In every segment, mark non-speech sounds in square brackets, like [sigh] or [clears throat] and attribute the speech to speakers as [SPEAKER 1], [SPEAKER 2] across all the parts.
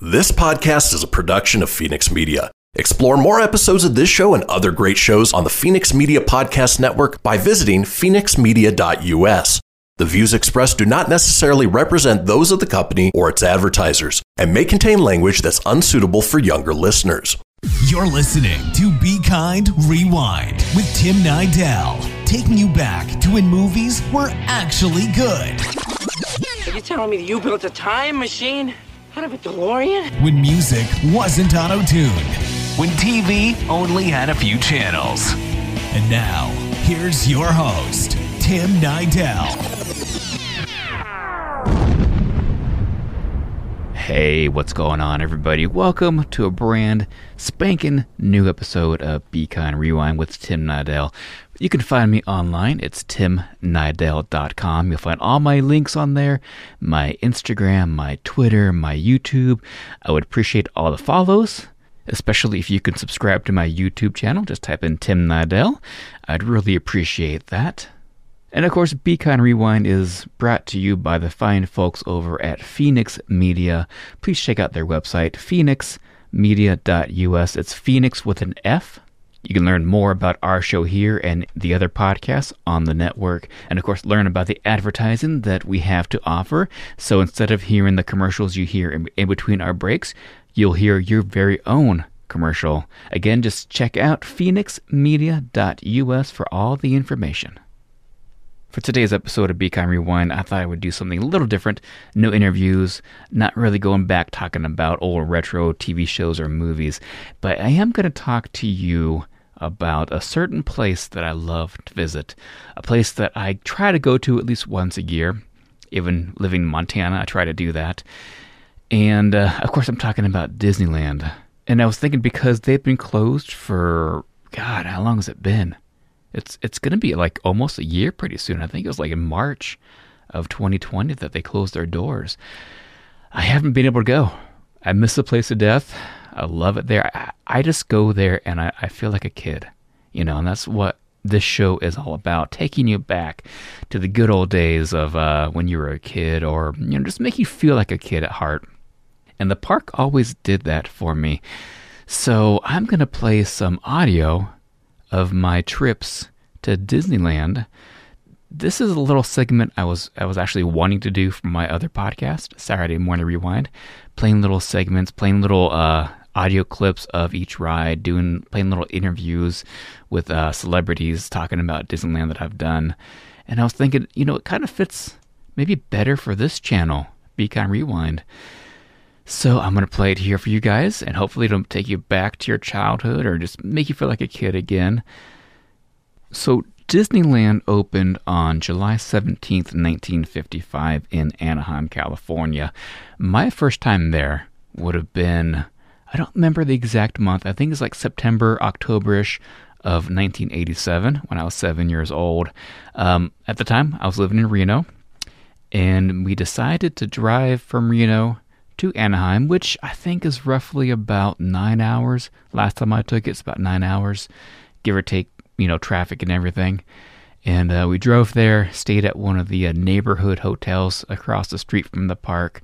[SPEAKER 1] This podcast is a production of Phoenix Media. Explore more episodes of this show and other great shows on the Phoenix Media Podcast Network by visiting phoenixmedia.us. The views expressed do not necessarily represent those of the company or its advertisers and may contain language that's unsuitable for younger listeners.
[SPEAKER 2] You're listening to Be Kind Rewind with Tim Nidell, taking you back to when movies were actually good.
[SPEAKER 3] Are you telling me you built a time machine out of a DeLorean?
[SPEAKER 2] When music wasn't auto tuned. When TV only had a few channels. And now, here's your host, Tim Nidell.
[SPEAKER 4] Hey, what's going on, everybody? Welcome to a brand spanking new episode of Be Kind Rewind with Tim Nidell. You can find me online. It's timnidell.com. You'll find all my links on there my Instagram, my Twitter, my YouTube. I would appreciate all the follows, especially if you can subscribe to my YouTube channel. Just type in Tim Nidell. I'd really appreciate that. And of course, Be Kind Rewind is brought to you by the fine folks over at Phoenix Media. Please check out their website, phoenixmedia.us. It's Phoenix with an F. You can learn more about our show here and the other podcasts on the network. And of course, learn about the advertising that we have to offer. So instead of hearing the commercials you hear in, in between our breaks, you'll hear your very own commercial. Again, just check out phoenixmedia.us for all the information. For today's episode of Be Kind Rewind, I thought I would do something a little different. No interviews, not really going back talking about old retro TV shows or movies, but I am going to talk to you about a certain place that I love to visit, a place that I try to go to at least once a year. Even living in Montana, I try to do that. And uh, of course, I'm talking about Disneyland. And I was thinking because they've been closed for, God, how long has it been? It's it's going to be like almost a year pretty soon. I think it was like in March of 2020 that they closed their doors. I haven't been able to go. I miss the place to death. I love it there. I, I just go there and I, I feel like a kid, you know, and that's what this show is all about taking you back to the good old days of uh, when you were a kid or, you know, just make you feel like a kid at heart. And the park always did that for me. So I'm going to play some audio of my trips to Disneyland. This is a little segment I was I was actually wanting to do for my other podcast, Saturday Morning Rewind, playing little segments, playing little uh, audio clips of each ride, doing playing little interviews with uh, celebrities talking about Disneyland that I've done. And I was thinking, you know, it kind of fits maybe better for this channel, Be Kind Rewind. So I'm going to play it here for you guys, and hopefully it'll take you back to your childhood or just make you feel like a kid again. So Disneyland opened on July 17th, 1955 in Anaheim, California. My first time there would have been, I don't remember the exact month, I think it's like September, Octoberish of 1987 when I was seven years old. Um, at the time, I was living in Reno, and we decided to drive from Reno to Anaheim, which I think is roughly about nine hours. Last time I took it, it's about nine hours, give or take, you know, traffic and everything. And uh, we drove there, stayed at one of the uh, neighborhood hotels across the street from the park.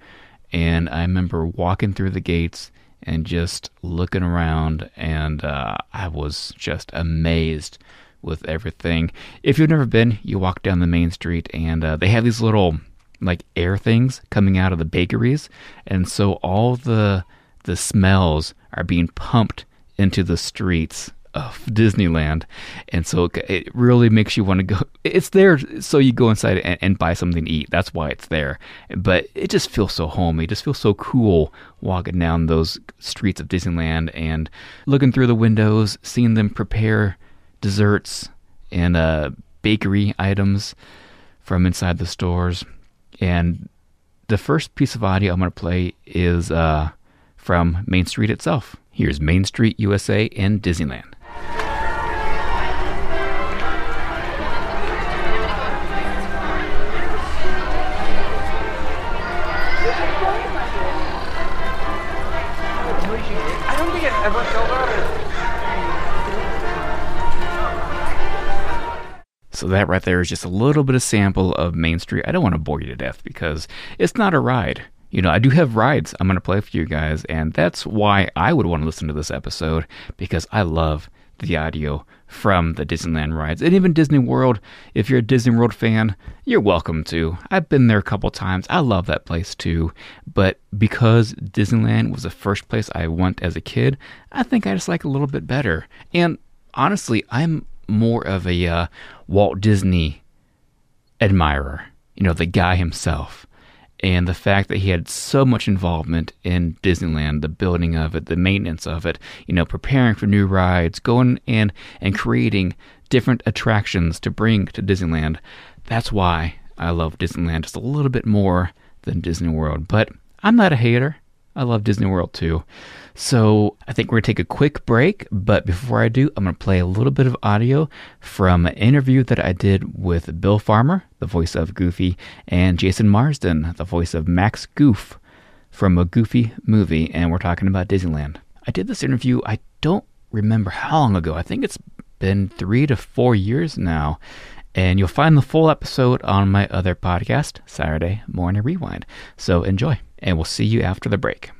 [SPEAKER 4] And I remember walking through the gates and just looking around, and uh, I was just amazed with everything. If you've never been, you walk down the main street, and uh, they have these little like air things coming out of the bakeries, and so all the the smells are being pumped into the streets of [laughs] Disneyland, and so it really makes you want to go. It's there so you go inside and, and, buy something to eat. That's why it's there. But it just feels so homey. It just feels so cool walking down those streets of Disneyland and looking through the windows, seeing them prepare desserts and uh, bakery items from inside the stores. And the first piece of audio I'm going to play is uh, from Main Street itself. Here's Main Street USA in Disneyland. So that right there is just a little bit of sample of Main Street. I don't want to bore you to death because it's not a ride. you know, I do have rides I'm going to play for you guys, and that's why I would want to listen to this episode because I love the audio from the Disneyland rides. And even Disney World, if you're a Disney World fan, you're welcome to. I've been there a couple times. I love that place too. But because Disneyland was the first place I went as a kid, I think I just like a little bit better. And honestly, I'm more of a uh, Walt Disney admirer, you know, the guy himself and the fact that he had so much involvement in Disneyland, the building of it, the maintenance of it, you know, preparing for new rides, going and and creating different attractions to bring to Disneyland. That's why I love Disneyland just a little bit more than Disney World. But I'm not a hater. I love Disney World too. So I think we're going to take a quick break. But before I do, I'm going to play a little bit of audio from an interview that I did with Bill Farmer, the voice of Goofy, and Jason Marsden, the voice of Max Goof from a Goofy movie. And we're talking about Disneyland. I did this interview, I don't remember how long ago. I think it's been three to four years now. And you'll find the full episode on my other podcast, Saturday Morning Rewind. So enjoy, and we'll see you after the break.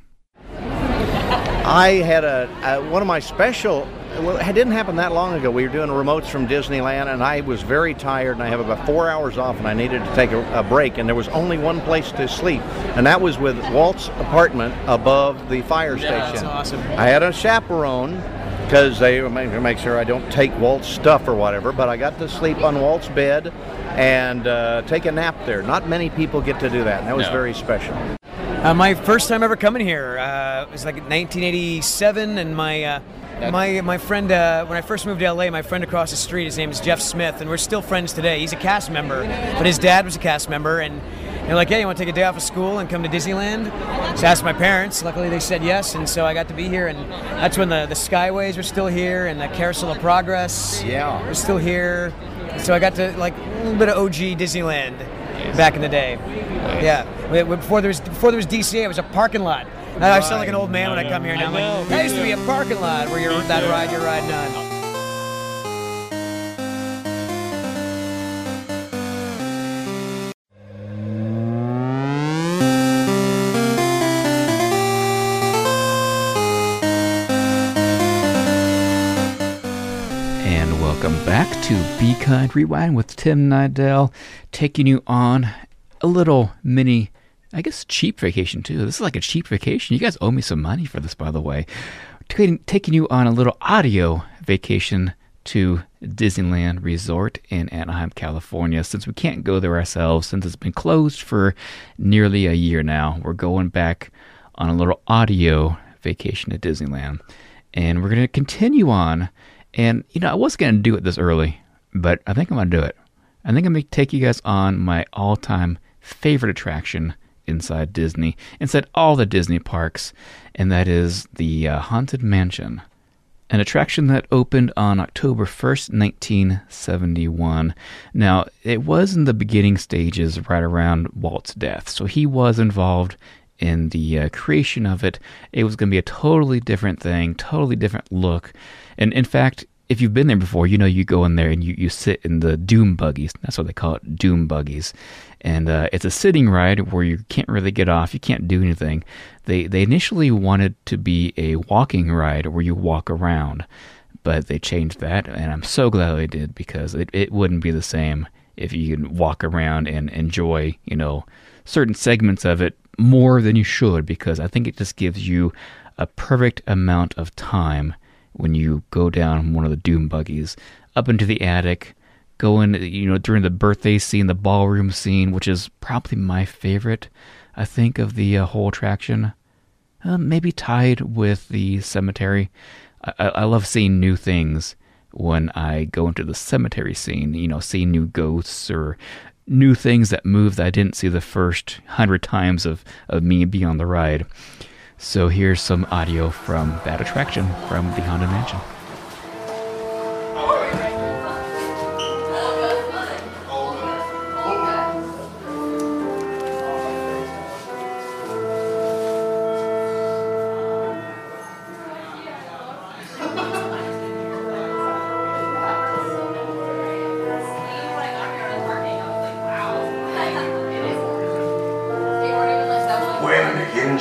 [SPEAKER 5] I had a, a, one of my special. Well, it didn't happen that long ago. We were doing remotes from Disneyland, and I was very tired, and I have about four hours off, and I needed to take a, a break, and there was only one place to sleep, and that was with Walt's apartment above the fire station.
[SPEAKER 6] Yeah, that's awesome.
[SPEAKER 5] I had a chaperone because they make, make sure I don't take Walt's stuff or whatever, but I got to sleep on Walt's bed and uh, take a nap there. Not many people get to do that, and that was
[SPEAKER 6] No.
[SPEAKER 5] very special.
[SPEAKER 6] Uh, my first time ever coming here uh, was like 1987, and my uh, my my friend uh, when I first moved to LA, my friend across the street, his name is Jeff Smith, and we're still friends today. He's a cast member, but his dad was a cast member, and they're like, "Hey, you want to take a day off of school and come to Disneyland?" So I asked my parents. Luckily, they said yes, and so I got to be here. And that's when the the Skyways were still here, and the Carousel of Progress
[SPEAKER 5] Yeah.
[SPEAKER 6] was still here. So I got to like a little bit of OG Disneyland back in the day. Yeah, We- we- before there was before there was DCA, it was a parking lot. I I sound like an old man when I come here now. I'm like, that used to be a parking lot where you're that ride you're riding on.
[SPEAKER 4] To Be Kind Rewind with Tim Nidell, taking you on a little mini, I guess, cheap vacation too. This is like a cheap vacation. You guys owe me some money for this, by the way. Taking, taking you on a little audio vacation to Disneyland Resort in Anaheim, California. Since we can't go there ourselves, since it's been closed for nearly a year now, we're going back on a little audio vacation to Disneyland. And we're going to continue on. And, you know, I was going to do it this early, but I think I'm going to do it. I think I'm going to take you guys on my all time favorite attraction inside Disney, inside all the Disney parks, and that is the uh, Haunted Mansion an attraction that opened on October 1st, 1971. Now, it was in the beginning stages right around Walt's death, so he was involved in the uh, creation of it. It was going to be a totally different thing, totally different look. And in fact, if you've been there before, you know you go in there and you, you sit in the doom buggies. That's what they call it, doom buggies. And uh, it's a sitting ride where you can't really get off, you can't do anything. They they initially wanted to be a walking ride where you walk around, but they changed that, and I'm so glad they did because it, it wouldn't be the same if you can walk around and enjoy, you know, certain segments of it more than you should because I think it just gives you a perfect amount of time when you go down one of the doom buggies up into the attic going you know during the birthday scene the ballroom scene which is probably my favorite i think of the uh, whole attraction. Uh, maybe tied with the cemetery. I, I I love seeing new things when i go into the cemetery scene you know seeing new ghosts or new things that move that i didn't see the first hundred times of, of me being on the ride so here's some audio from that attraction from the Haunted Mansion.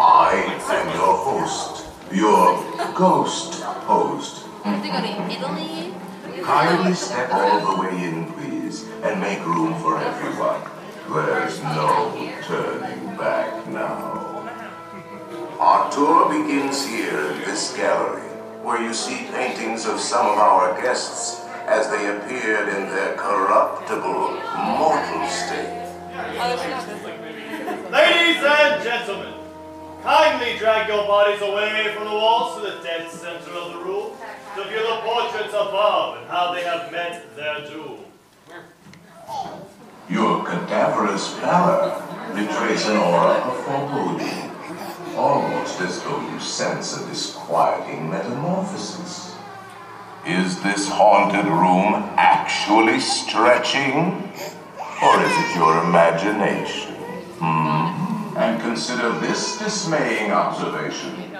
[SPEAKER 7] I am your host, your ghost host.
[SPEAKER 8] Have to go to Italy?
[SPEAKER 7] Kindly step all the way in, please, and make room for everyone. There's no turning back now. Our tour begins here in this gallery, where you see paintings of some of our guests as they appeared in their corruptible, mortal state.
[SPEAKER 9] Ladies and gentlemen, kindly drag your bodies away from the walls to the dead center of the room to view the portraits above and how they have met their doom.
[SPEAKER 7] Your cadaverous pallor betrays an aura of foreboding, almost as though you sense a disquieting metamorphosis. Is this haunted room actually stretching? Or is it your imagination? Hmm? And consider this dismaying observation.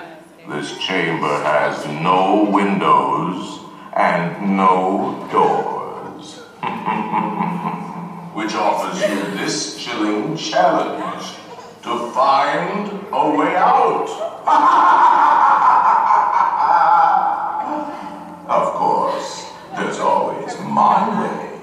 [SPEAKER 7] This chamber has no windows and no doors. [laughs] Which offers you this chilling challenge to find a way out. [laughs] of course, there's always my way.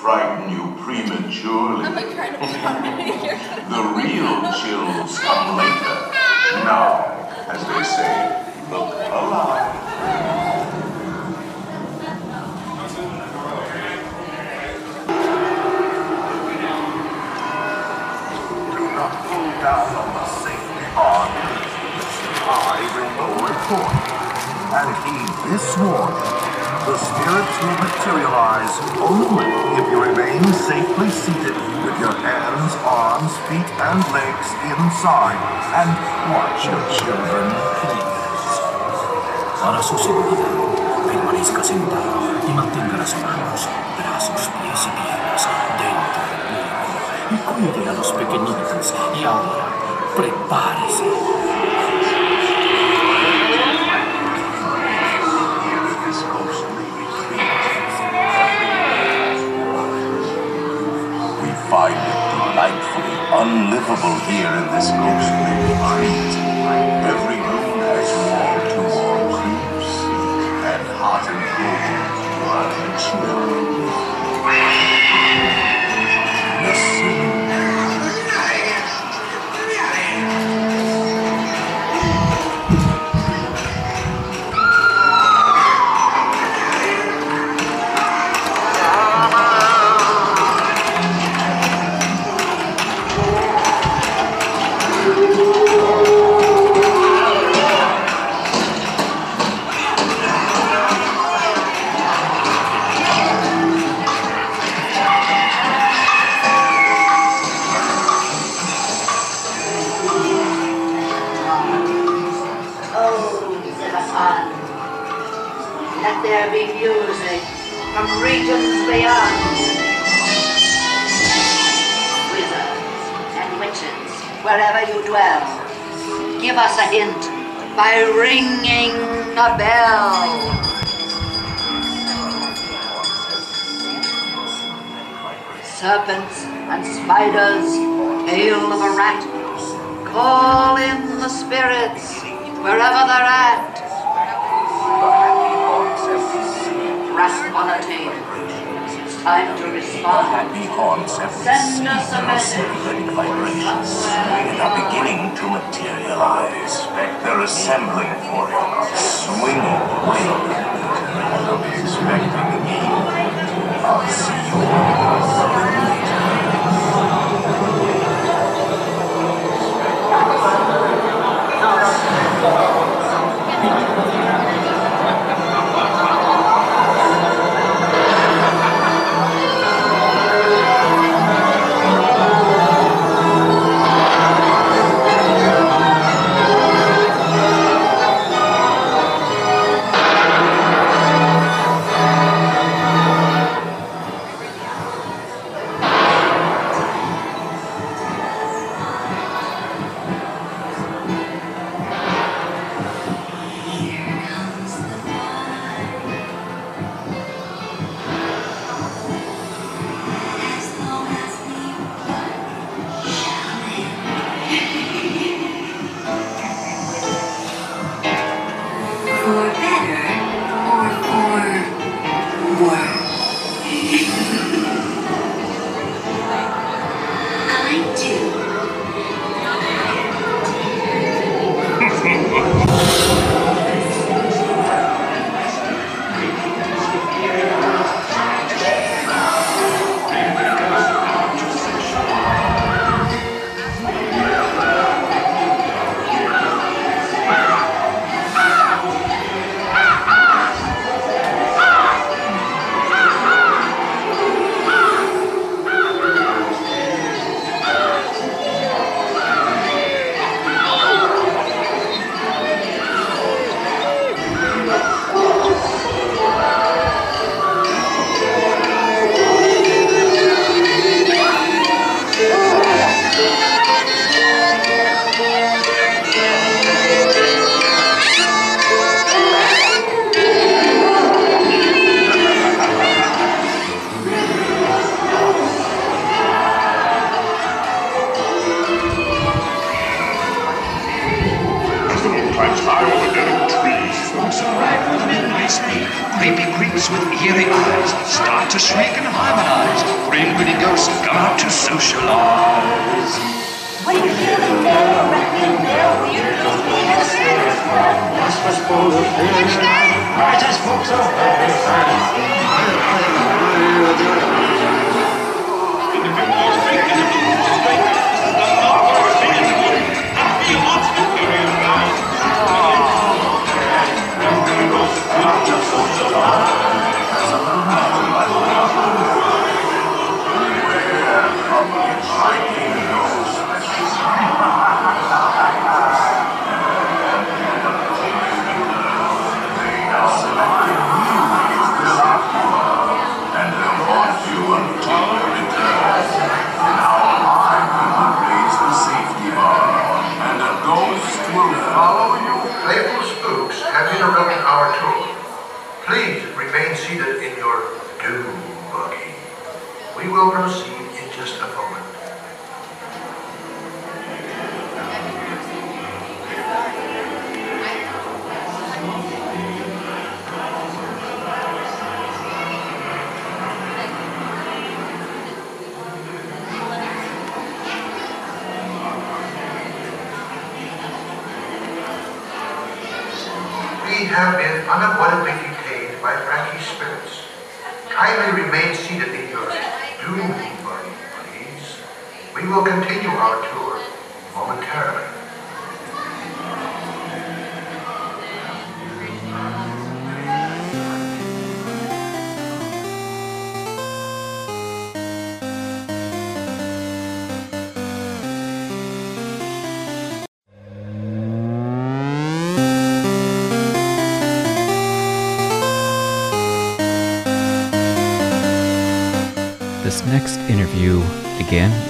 [SPEAKER 7] Frighten you prematurely. [laughs] The real chills come later. Now, as they say, look alive. Do not pull down on the safety bar. I the report. And heed this warning. The spirits will materialize only if you remain safely seated with your hands, arms, feet, and legs inside. And watch your children, please.
[SPEAKER 10] Para las manos, brazos, pies y piernas dentro. Y los pequeñitos. Y ahora, prepárese.
[SPEAKER 7] Unlivable here in this ghostly retreat. Every room has wall-to-wall creeps, and hot and cold, dry and chill. Listen.
[SPEAKER 11] Let there be music from regions beyond. Wizards and witches, wherever you dwell, give us a hint by ringing a bell. Serpents and spiders, tail of a rat, call in the spirits wherever they're at. It's time to respond.
[SPEAKER 7] Happy haunts have
[SPEAKER 11] Send us a message.
[SPEAKER 7] vibrations and are beginning to materialize. They're assembling for it, swinging wing. I'll be expecting me. I'll see you all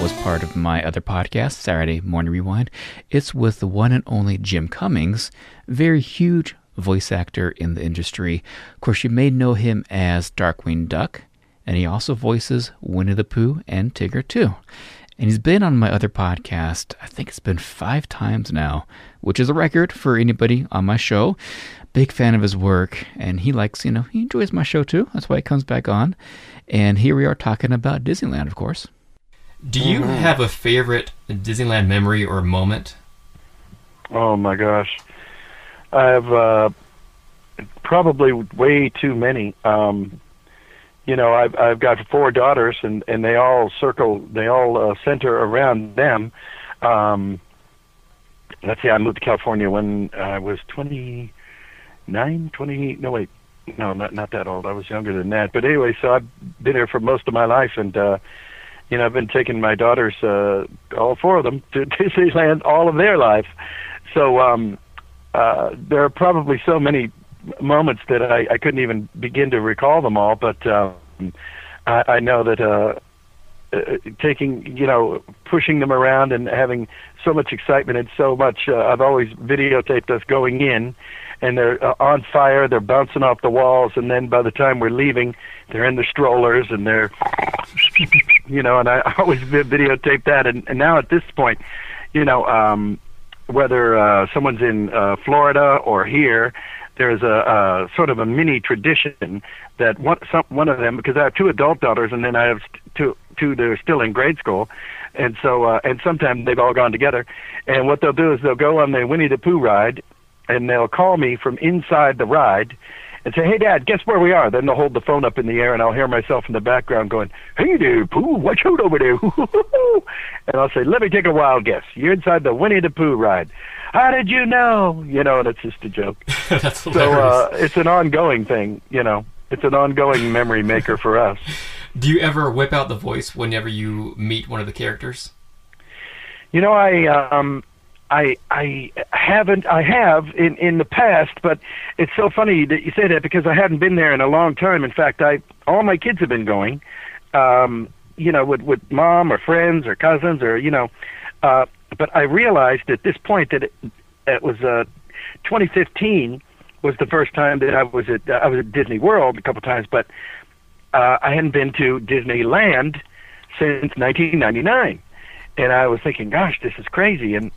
[SPEAKER 4] was part of my other podcast, Saturday Morning Rewind. It's with the one and only Jim Cummings, very huge voice actor in the industry. Of course, you may know him as Darkwing Duck, and he also voices Winnie the Pooh and Tigger too. And he's been on my other podcast, I think it's been five times now, which is a record for anybody on my show. Big fan of his work, and he likes, you know, he enjoys my show too. That's why he comes back on. And here we are talking about Disneyland, of course.
[SPEAKER 12] Do you
[SPEAKER 13] Mhm.
[SPEAKER 12] have a favorite Disneyland memory or moment?
[SPEAKER 13] Oh my gosh, I have uh, probably way too many. Um, you know, I've I've got four daughters, and and they all circle, they all uh, center around them. Um, let's see, I moved to California when I was twenty nine, twenty. No, wait, no, not not that old. I was younger than that. But anyway, so I've been here for most of my life, and uh, you know, I've been taking my daughters, uh, all four of them, to [laughs] Disneyland all of their life. So um, uh, there are probably so many moments that I, I couldn't even begin to recall them all. But um, I, I know that uh, uh, taking, you know, pushing them around and having so much excitement and so much. Uh, I've always videotaped us going in, and they're uh, on fire. They're bouncing off the walls, and then by the time we're leaving, they're in the strollers and they're, you know. And I [laughs] always videotape that. And, and now at this point, you know, um, whether uh, someone's in uh, Florida or here, there's a, a sort of a mini tradition that one some, one of them because I have two adult daughters and then I have two two that are still in grade school, and so uh, and sometimes they've all gone together, and what they'll do is they'll go on the Winnie the Pooh ride, and they'll call me from inside the ride. And say, hey, Dad, guess where we are? Then they'll hold the phone up in the air, and I'll hear myself in the background going, hey there, Pooh, watch out over there. [laughs] and I'll say, let me take a wild guess. You're inside the Winnie the Pooh ride. How did you know? You know, and it's just a joke. [laughs]
[SPEAKER 12] That's
[SPEAKER 13] so uh, it's an ongoing thing, you know. It's an ongoing memory maker for us.
[SPEAKER 12] Do you ever whip out the voice whenever you meet one of the characters?
[SPEAKER 13] You know, I um, I I haven't. I have in in the past, but it's so funny that you say that because I hadn't been there in a long time. In fact, I all my kids have been going. Um, you know, with with mom or friends or cousins or you know, uh, but I realized at this point that it, it was uh, 2015 was the first time that I was at I was at Disney World a couple times, but uh, I hadn't been to Disneyland since 1999, and I was thinking, gosh, this is crazy. And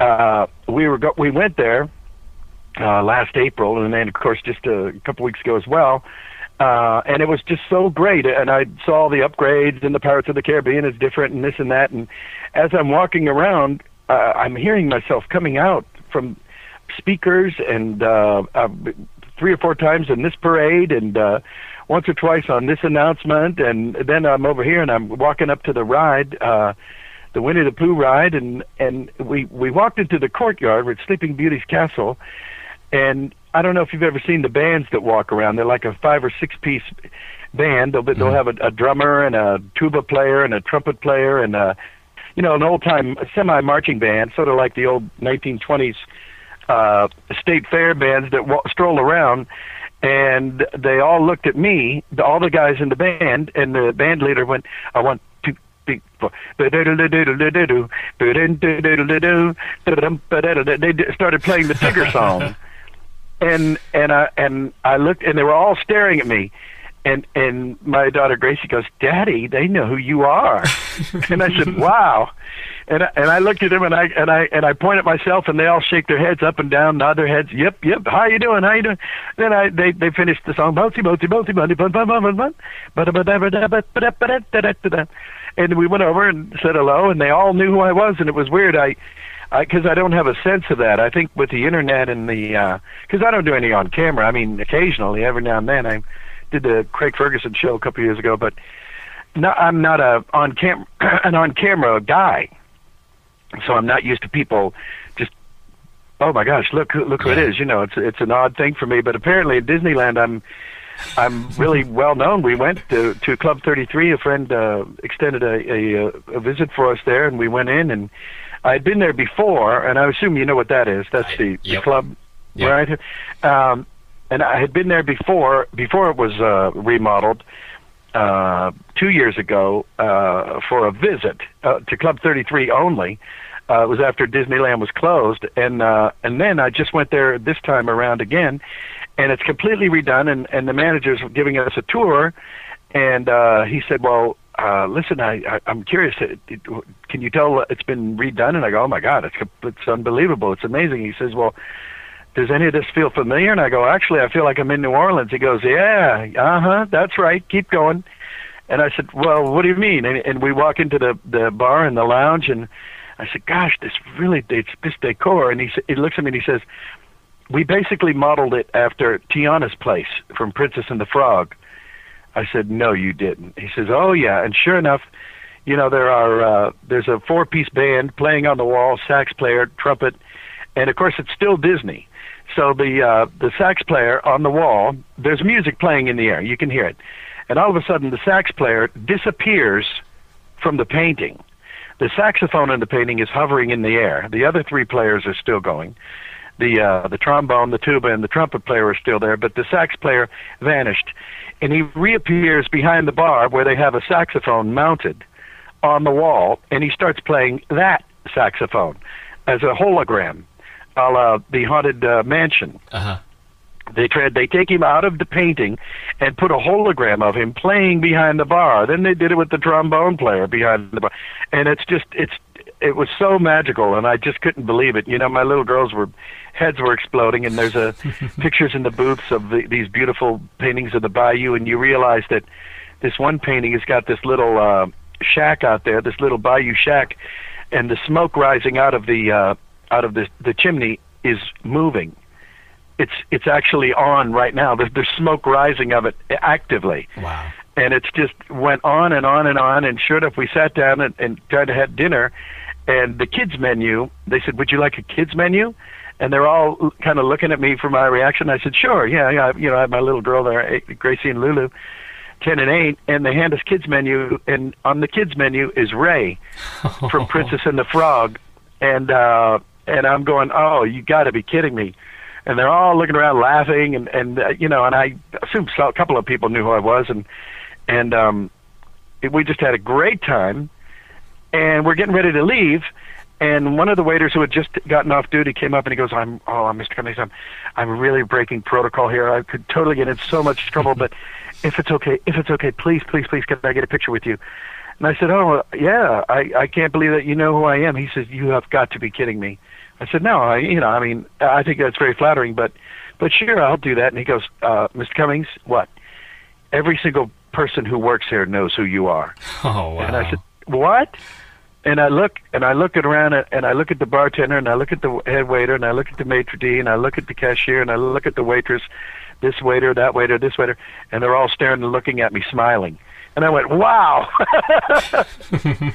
[SPEAKER 13] uh, we were go- we went there, uh, last April, and then of course just a couple weeks ago as well. Uh, and it was just so great. And I saw the upgrades and the Pirates of the Caribbean is different and this and that. And as I'm walking around, uh, I'm hearing myself coming out from speakers and uh, uh, three or four times in this parade and uh, once or twice on this announcement. And then I'm over here and I'm walking up to the ride. Uh, the Winnie the Pooh ride, and and we we walked into the courtyard with Sleeping Beauty's castle, and I don't know if you've ever seen the bands that walk around. They're like a five or six piece band. They'll they'll have a, a drummer and a tuba player and a trumpet player and a you know an old time semi marching band, sort of like the old 1920s uh, state fair bands that wa- stroll around. And they all looked at me, the, all the guys in the band, and the band leader went, "I want They started playing the Tigger song, and and I and I looked, and they were all staring at me, and and my daughter Gracie goes, "Daddy, they know who you are," and I said, "Wow." And I, and I looked at them and I and I and I point at myself and they all shake their heads up and down, nod their heads. Yep, yep. How you doing? How you doing? Then I they they finished the song. Bouncy, bouncy, bouncy, bouncy, bun, bun, bun, bun, bun. And we went over and said hello, and they all knew who I was, and it was weird. I because I, I don't have a sense of that. I think with the internet and the uh, because I don't do any on camera. I mean, occasionally, every now and then, I did the Craig Ferguson show a couple years ago, but no, I'm not a on cam [clears throat] an on camera guy so I'm not used to people just oh my gosh look look who it is you know it's it's an odd thing for me but apparently at Disneyland I'm I'm really well known. We went to to Club 33 a friend uh, extended a, a a visit for us there and we went in and I'd been there before and I assume you know what that is. That's the, the club
[SPEAKER 12] Yep.
[SPEAKER 13] right? Um and I had been there before before it was uh remodeled uh, two years ago uh, for a visit uh, to Club 33 only. Uh, it was after Disneyland was closed, and uh, and then I just went there this time around again, and it's completely redone. And and the manager's giving us a tour, and uh, he said, "Well, uh, listen, I, I I'm curious. It, it, can you tell it's been redone?" And I go, "Oh my God, it's it's unbelievable. It's amazing." He says, "Well." does any of this feel familiar? And I go, actually, I feel like I'm in New Orleans. He goes, yeah, uh huh, that's right, keep going. And I said, well, what do you mean? And, and we walk into the the bar and the lounge, and I said, gosh, this really, it's this decor. And he he looks at me and he says, we basically modeled it after Tiana's place from Princess and the Frog. I said, no, you didn't. He says, oh yeah, and sure enough. You know there are uh, there's a four piece band playing on the wall, sax player, trumpet, and of course it's still Disney. So the uh, the sax player on the wall, there's music playing in the air. You can hear it, and all of a sudden the sax player disappears from the painting. The saxophone in the painting is hovering in the air. The other three players are still going. The uh, the trombone, the tuba, and the trumpet player are still there, but the sax player vanished, and he reappears behind the bar where they have a saxophone mounted on the wall, and he starts playing that saxophone as a hologram a la the haunted uh, mansion.
[SPEAKER 12] Uh-huh.
[SPEAKER 13] They tried. They take him out of the painting and put a hologram of him playing behind the bar. Then they did it with the trombone player behind the bar, and it's just it's it was so magical, and I just couldn't believe it. You know, my little girls were heads were exploding, and there's a [laughs] pictures in the booths of the, these beautiful paintings of the bayou, and you realize that this one painting has got this little uh, shack out there, this little bayou shack, and the smoke rising out of the uh, out of the the chimney is moving. It's it's actually on right now. There's, there's smoke rising of it actively.
[SPEAKER 12] Wow.
[SPEAKER 13] And it's just went on and on and on. And sure enough, we sat down and, and tried to have dinner. And the kids menu, they said, "Would you like a kids menu?" And they're all kind of looking at me for my reaction. I said, "Sure, yeah, yeah." You know, I have my little girl there, eight- Gracie and Lulu, ten and eight, and they hand us kids menu. And on the kids menu is Ray [laughs] from Princess and the Frog, and uh, and I'm going, "Oh, you got to be kidding me!" And they're all looking around, laughing, and and uh, you know, and I assume a couple of people knew who I was, and and um, it, we just had a great time, and we're getting ready to leave. And one of the waiters who had just gotten off duty came up and he goes, "I'm oh, I'm Mr. Cummings, I'm I'm really breaking protocol here. I could totally get in so much trouble, but if it's okay, if it's okay, please, please, please, can I get a picture with you?" And I said, "Oh, yeah, I I can't believe that you know who I am." He says, "You have got to be kidding me. I said, no, I, you know, I mean, I think that's very flattering, but, but sure, I'll do that. And he goes, uh, Mr. Cummings, what? Every single person who works here knows who you are.
[SPEAKER 12] Oh wow.
[SPEAKER 13] And I said, what? And I look and I look at around and I look at the bartender and I look at the head waiter and I look at the maitre d and I look at the cashier and I look at the waitress, this waiter, that waiter, this waiter, and they're all staring and looking at me, smiling. And I went, wow. [laughs]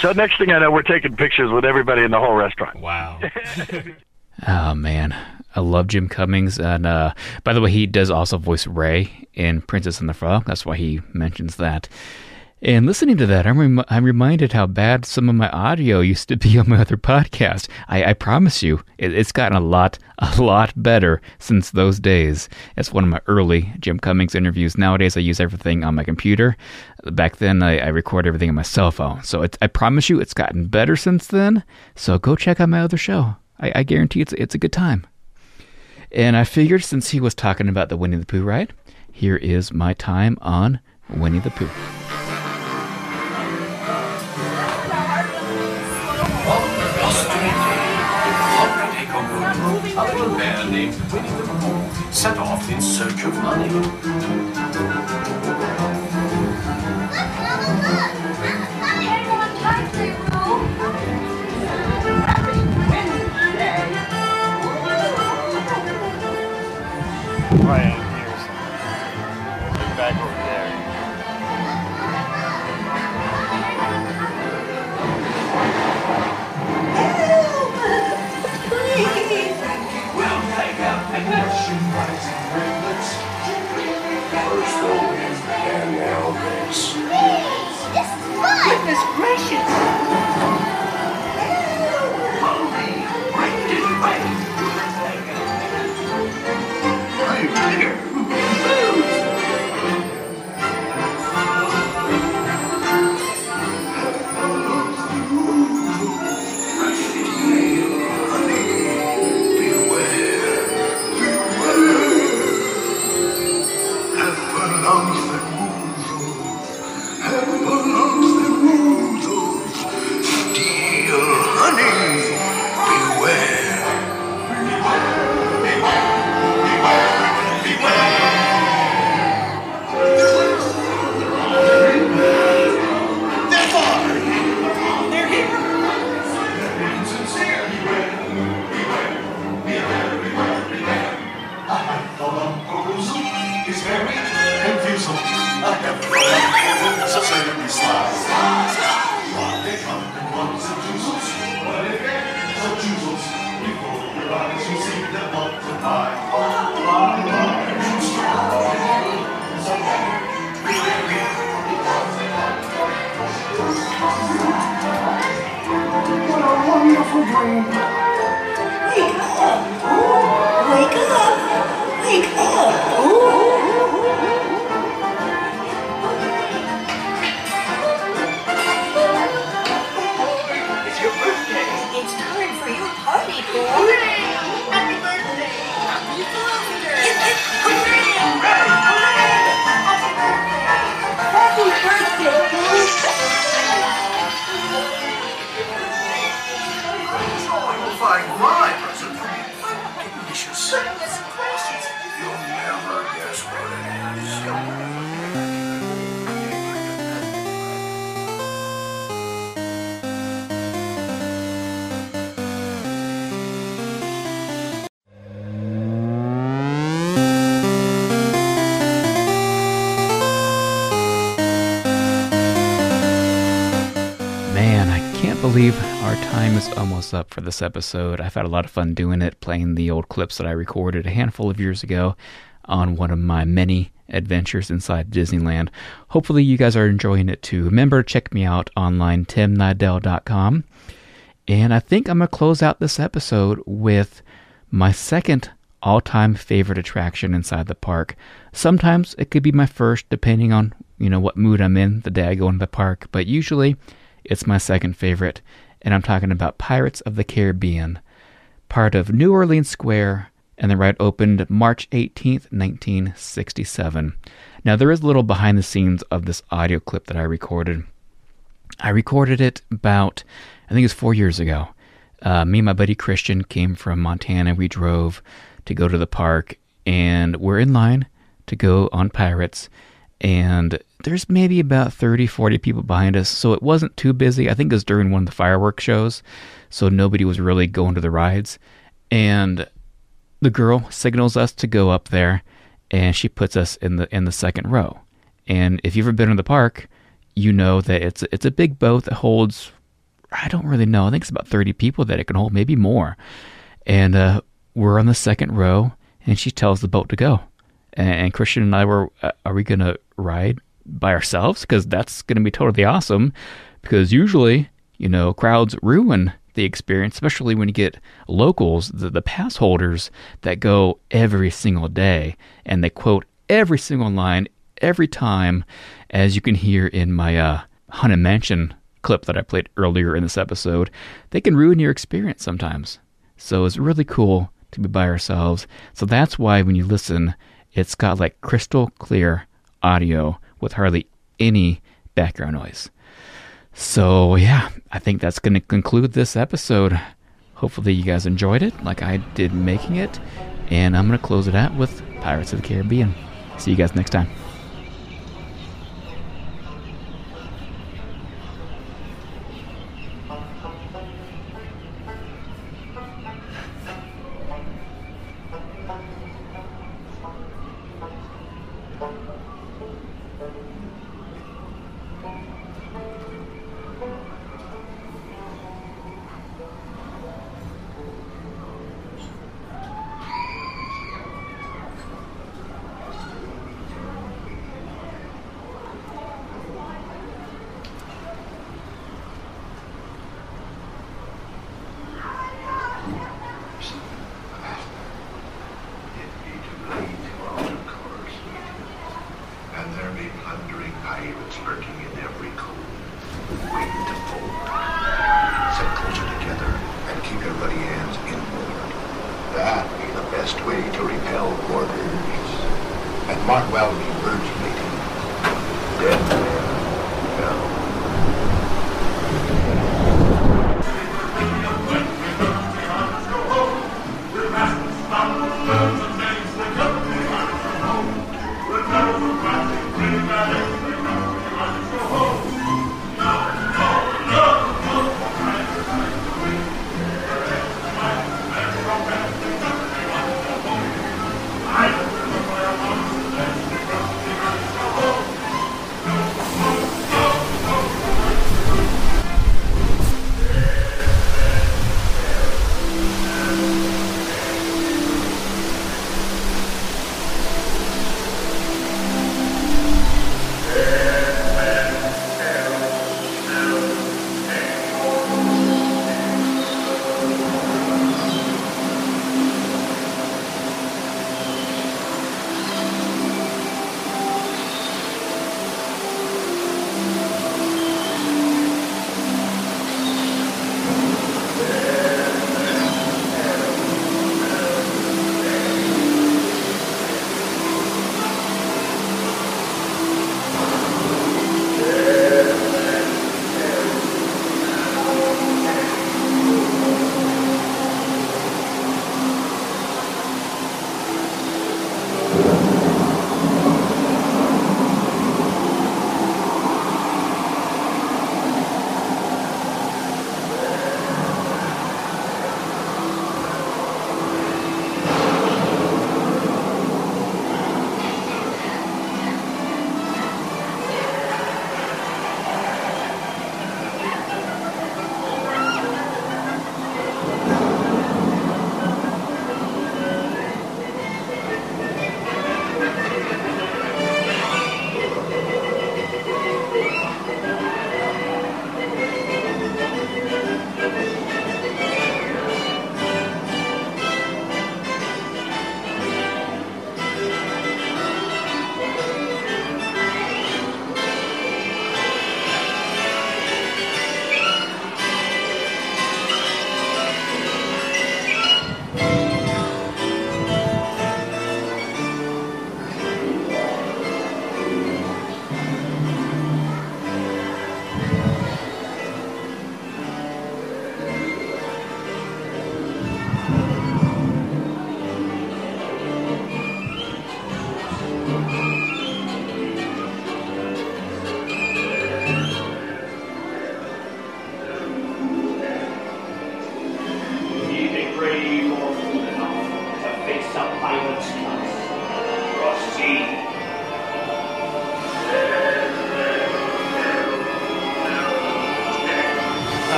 [SPEAKER 13] so next thing I know, we're taking pictures with everybody in the whole restaurant.
[SPEAKER 12] Wow. [laughs]
[SPEAKER 4] Oh man, I love Jim Cummings, and uh, by the way, he does also voice Ray in Princess and the Frog. That's why he mentions that. And listening to that, I'm, rem- I'm reminded how bad some of my audio used to be on my other podcast. I, I promise you, it, it's gotten a lot, a lot better since those days. It's one of my early Jim Cummings interviews. Nowadays, I use everything on my computer. Back then, I, I record everything on my cell phone. So I promise you, it's gotten better since then. So go check out my other show. I, I guarantee it's it's a good time. And I figured since he was talking about the Winnie the Pooh ride, here is my time on Winnie the Pooh.
[SPEAKER 10] A little bear named Winnie set off in search of money.
[SPEAKER 9] Right
[SPEAKER 11] Goodness gracious!
[SPEAKER 4] Believe our time is almost up for this episode. I've had a lot of fun doing it, playing the old clips that I recorded a handful of years ago on one of my many adventures inside Disneyland. Hopefully, you guys are enjoying it too. Remember, check me out online, timnidell.com. And I think I'm going to close out this episode with my second all time favorite attraction inside the park. Sometimes it could be my first, depending on you know what mood I'm in the day I go into the park, but usually it's my second favorite, and I'm talking about Pirates of the Caribbean, part of New Orleans Square, and the ride opened March 18th, 1967. Now, there is a little behind the scenes of this audio clip that I recorded. I recorded it about, I think it's four years ago. Uh, me and my buddy Christian came from Montana. We drove to go to the park, and we're in line to go on Pirates. And there's maybe about 30, 40 people behind us, so it wasn't too busy. I think it was during one of the fireworks shows, so nobody was really going to the rides. And the girl signals us to go up there, and she puts us in the in the second row. And if you've ever been in the park, you know that it's it's a big boat that holds I don't really know. I think it's about 30 people that it can hold, maybe more. And uh, we're on the second row, and she tells the boat to go. And, Christian and I were, uh, are we going to ride by ourselves? Because that's going to be totally awesome. Because usually, you know, crowds ruin the experience, especially when you get locals, the, the pass holders that go every single day and they quote every single line every time, as you can hear in my uh, Haunted Mansion clip that I played earlier in this episode, they can ruin your experience sometimes. So it's really cool to be by ourselves. So that's why when you listen, it's got like crystal clear audio with hardly any background noise. So yeah, I think that's going to conclude this episode. Hopefully you guys enjoyed it like I did making it. And I'm going to close it out with Pirates of the Caribbean. See you guys next time.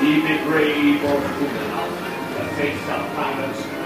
[SPEAKER 14] He be brave or cruel enough to face the violence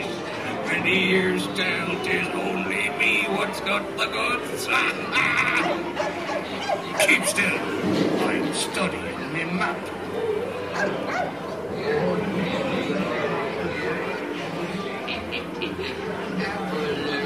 [SPEAKER 14] place. Many years
[SPEAKER 15] tell
[SPEAKER 14] tis only me what's got the goods. Keep still. I'm studying me map.
[SPEAKER 16] Apple. [laughs]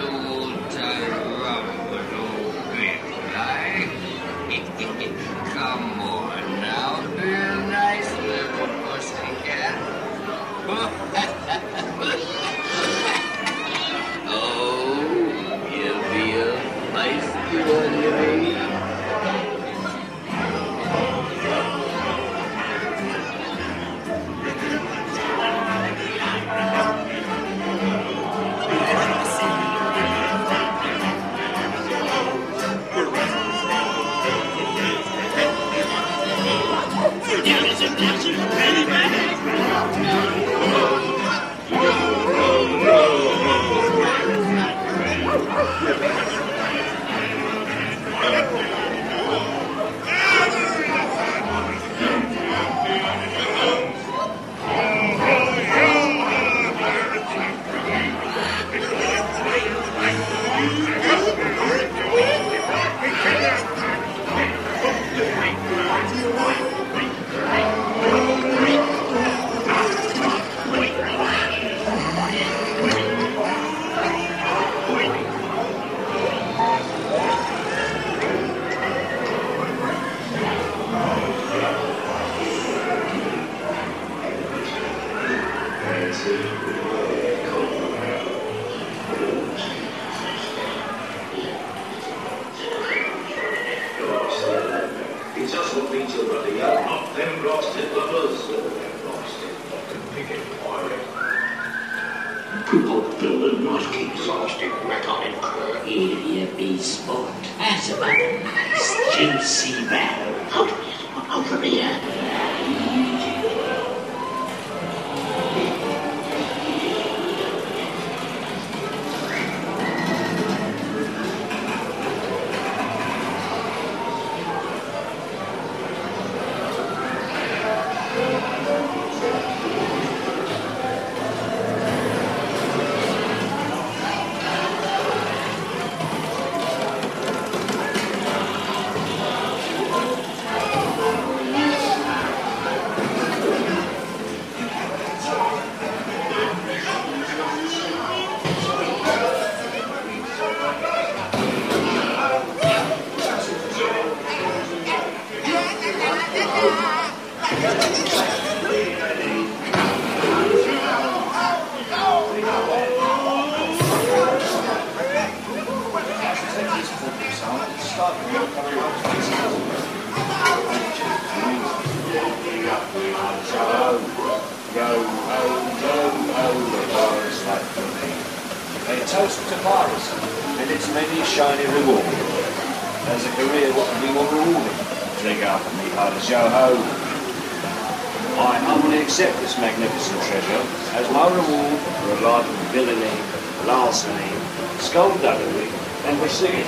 [SPEAKER 16] this magnificent treasure as my reward for a life of villainy, larceny, skullduggery, and deceit.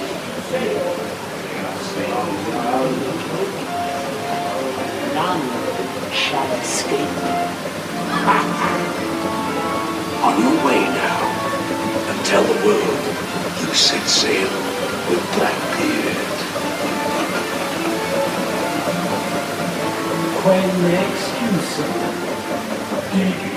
[SPEAKER 10] None shall escape.
[SPEAKER 7] On your way now, and tell the world you set sail with Blackbeard.
[SPEAKER 10] Quelle excuse.